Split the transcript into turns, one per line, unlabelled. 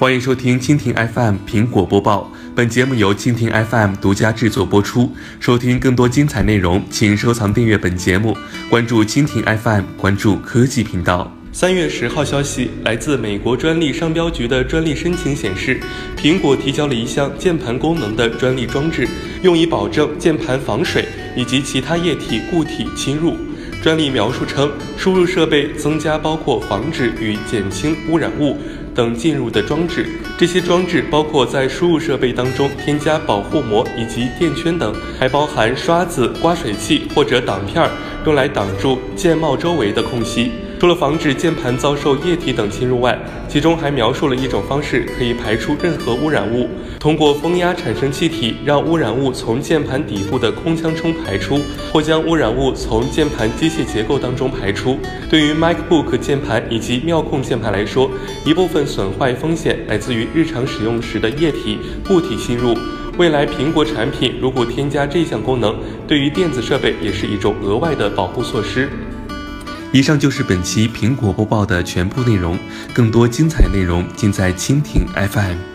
欢迎收听蜻蜓 FM 苹果播报，本节目由蜻蜓 FM 独家制作播出。收听更多精彩内容，请收藏订阅本节目，关注蜻蜓 FM，关注科技频道。三月十号消息，来自美国专利商标局的专利申请显示，苹果提交了一项键盘功能的专利装置，用以保证键盘防水以及其他液体固体侵入。专利描述称，输入设备增加包括防止与减轻污染物。等进入的装置，这些装置包括在输入设备当中添加保护膜以及垫圈等，还包含刷子、刮水器或者挡片儿，用来挡住键帽周围的空隙。除了防止键盘遭受液体等侵入外，其中还描述了一种方式可以排出任何污染物，通过风压产生气体，让污染物从键盘底部的空腔中排出，或将污染物从键盘机械结构当中排出。对于 MacBook 键盘以及妙控键盘来说，一部分损坏风险来自于日常使用时的液体固体侵入。未来苹果产品如果添加这项功能，对于电子设备也是一种额外的保护措施。以上就是本期苹果播报的全部内容，更多精彩内容尽在蜻蜓 FM。